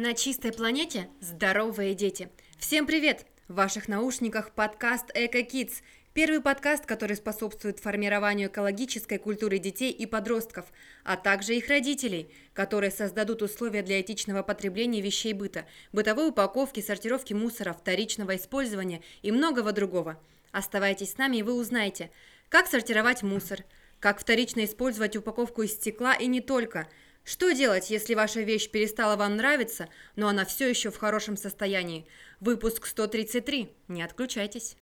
На чистой планете здоровые дети. Всем привет! В ваших наушниках подкаст Эко Kids. Первый подкаст, который способствует формированию экологической культуры детей и подростков, а также их родителей, которые создадут условия для этичного потребления вещей быта, бытовой упаковки, сортировки мусора, вторичного использования и многого другого. Оставайтесь с нами и вы узнаете, как сортировать мусор, как вторично использовать упаковку из стекла и не только – что делать, если ваша вещь перестала вам нравиться, но она все еще в хорошем состоянии? Выпуск 133. Не отключайтесь.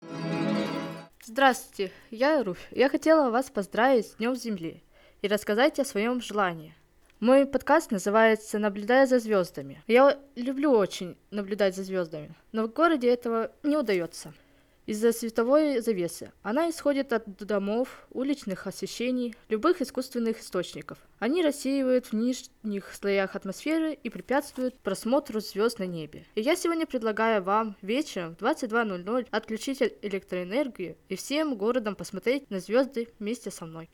Здравствуйте, я Руфь. Я хотела вас поздравить с Днем Земли и рассказать о своем желании. Мой подкаст называется «Наблюдая за звездами». Я люблю очень наблюдать за звездами, но в городе этого не удается из-за световой завесы. Она исходит от домов, уличных освещений, любых искусственных источников. Они рассеивают в нижних слоях атмосферы и препятствуют просмотру звезд на небе. И я сегодня предлагаю вам вечером в 22.00 отключить электроэнергию и всем городом посмотреть на звезды вместе со мной.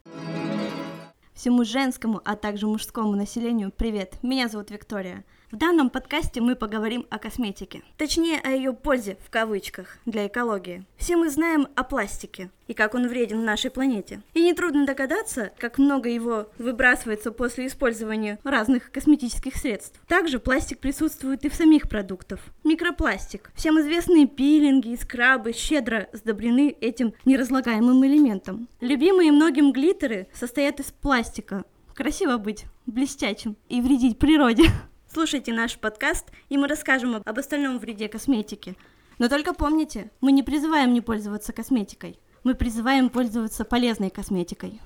Всему женскому, а также мужскому населению привет. Меня зовут Виктория. В данном подкасте мы поговорим о косметике, точнее о ее пользе в кавычках для экологии. Все мы знаем о пластике и как он вреден нашей планете. И нетрудно догадаться, как много его выбрасывается после использования разных косметических средств. Также пластик присутствует и в самих продуктах. Микропластик. Всем известные пилинги и скрабы щедро сдобрены этим неразлагаемым элементом. Любимые многим глиттеры состоят из пластика. Красиво быть блестячим и вредить природе. Слушайте наш подкаст, и мы расскажем об остальном вреде косметики. Но только помните, мы не призываем не пользоваться косметикой. Мы призываем пользоваться полезной косметикой.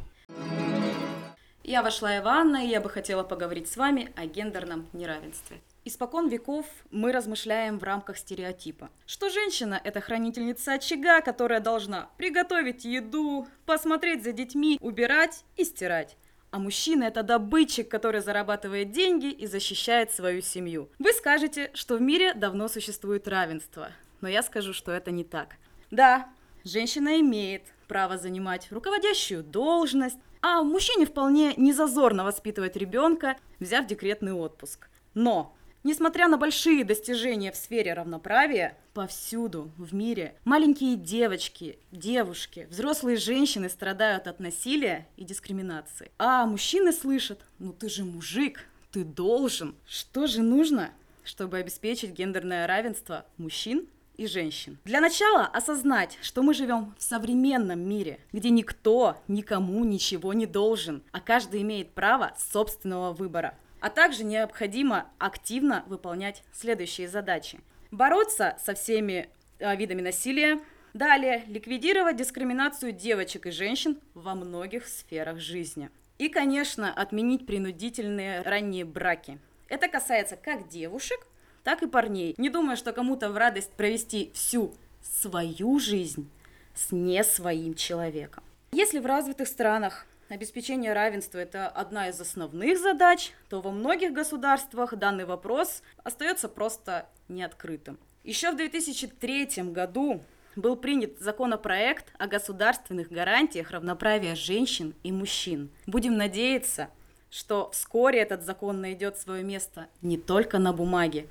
Я вошла Иванна, и я бы хотела поговорить с вами о гендерном неравенстве. Испокон веков мы размышляем в рамках стереотипа, что женщина – это хранительница очага, которая должна приготовить еду, посмотреть за детьми, убирать и стирать а мужчина – это добытчик, который зарабатывает деньги и защищает свою семью. Вы скажете, что в мире давно существует равенство, но я скажу, что это не так. Да, женщина имеет право занимать руководящую должность, а мужчине вполне незазорно воспитывать ребенка, взяв декретный отпуск. Но Несмотря на большие достижения в сфере равноправия, повсюду в мире маленькие девочки, девушки, взрослые женщины страдают от насилия и дискриминации. А мужчины слышат, ну ты же мужик, ты должен. Что же нужно, чтобы обеспечить гендерное равенство мужчин и женщин. Для начала осознать, что мы живем в современном мире, где никто никому ничего не должен, а каждый имеет право собственного выбора. А также необходимо активно выполнять следующие задачи. Бороться со всеми э, видами насилия. Далее, ликвидировать дискриминацию девочек и женщин во многих сферах жизни. И, конечно, отменить принудительные ранние браки. Это касается как девушек, так и парней. Не думаю, что кому-то в радость провести всю свою жизнь с не своим человеком. Если в развитых странах обеспечение равенства – это одна из основных задач, то во многих государствах данный вопрос остается просто неоткрытым. Еще в 2003 году был принят законопроект о государственных гарантиях равноправия женщин и мужчин. Будем надеяться, что вскоре этот закон найдет свое место не только на бумаге,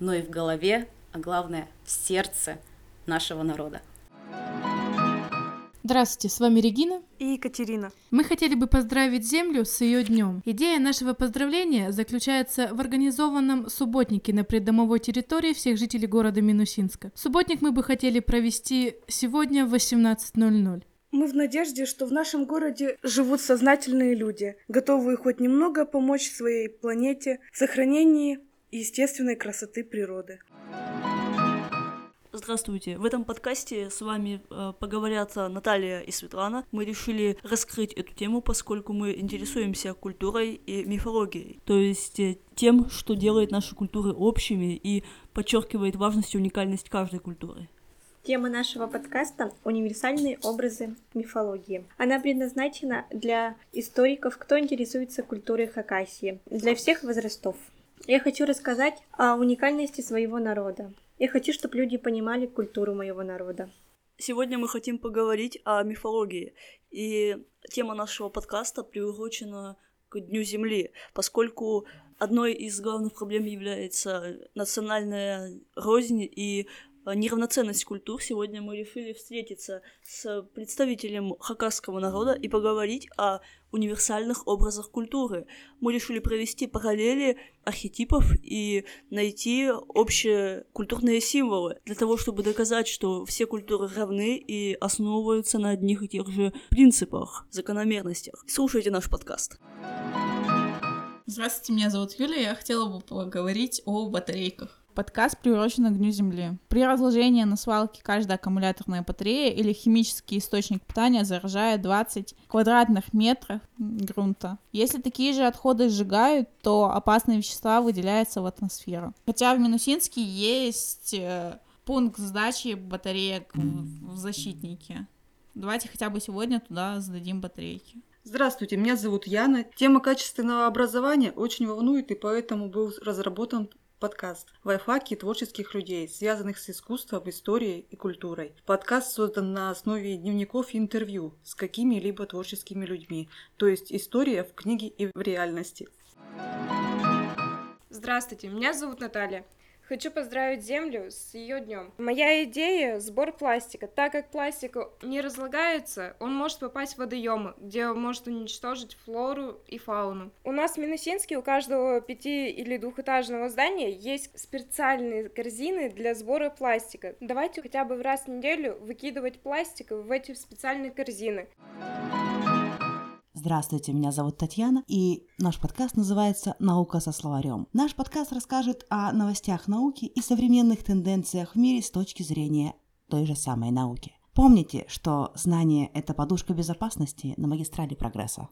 но и в голове, а главное в сердце нашего народа. Здравствуйте, с вами Регина и Екатерина. Мы хотели бы поздравить Землю с ее днем. Идея нашего поздравления заключается в организованном субботнике на придомовой территории всех жителей города Минусинска. Субботник мы бы хотели провести сегодня в 18.00. Мы в надежде, что в нашем городе живут сознательные люди, готовые хоть немного помочь своей планете в сохранении естественной красоты природы. Здравствуйте! В этом подкасте с вами э, поговорят Наталья и Светлана. Мы решили раскрыть эту тему, поскольку мы интересуемся культурой и мифологией, то есть э, тем, что делает наши культуры общими и подчеркивает важность и уникальность каждой культуры. Тема нашего подкаста — универсальные образы мифологии. Она предназначена для историков, кто интересуется культурой Хакасии, для всех возрастов. Я хочу рассказать о уникальности своего народа, я хочу, чтобы люди понимали культуру моего народа. Сегодня мы хотим поговорить о мифологии. И тема нашего подкаста приурочена к Дню Земли, поскольку одной из главных проблем является национальная рознь и неравноценность культур, сегодня мы решили встретиться с представителем хакасского народа и поговорить о универсальных образах культуры. Мы решили провести параллели архетипов и найти общие культурные символы для того, чтобы доказать, что все культуры равны и основываются на одних и тех же принципах, закономерностях. Слушайте наш подкаст. Здравствуйте, меня зовут Юлия, я хотела бы поговорить о батарейках. Подкаст приурочен к Дню Земли. При разложении на свалке каждая аккумуляторная батарея или химический источник питания заражает 20 квадратных метров грунта. Если такие же отходы сжигают, то опасные вещества выделяются в атмосферу. Хотя в Минусинске есть э, пункт сдачи батареек в защитнике. Давайте хотя бы сегодня туда сдадим батарейки. Здравствуйте, меня зовут Яна. Тема качественного образования очень волнует, и поэтому был разработан Подкаст «Лайфхаки творческих людей, связанных с искусством, историей и культурой». Подкаст создан на основе дневников и интервью с какими-либо творческими людьми, то есть история в книге и в реальности. Здравствуйте, меня зовут Наталья. Хочу поздравить Землю с ее днем. Моя идея – сбор пластика. Так как пластик не разлагается, он может попасть в водоемы, где может уничтожить флору и фауну. У нас в Минусинске у каждого пяти- или двухэтажного здания есть специальные корзины для сбора пластика. Давайте хотя бы раз в неделю выкидывать пластик в эти специальные корзины. Здравствуйте, меня зовут Татьяна, и наш подкаст называется «Наука со словарем». Наш подкаст расскажет о новостях науки и современных тенденциях в мире с точки зрения той же самой науки. Помните, что знание – это подушка безопасности на магистрали прогресса.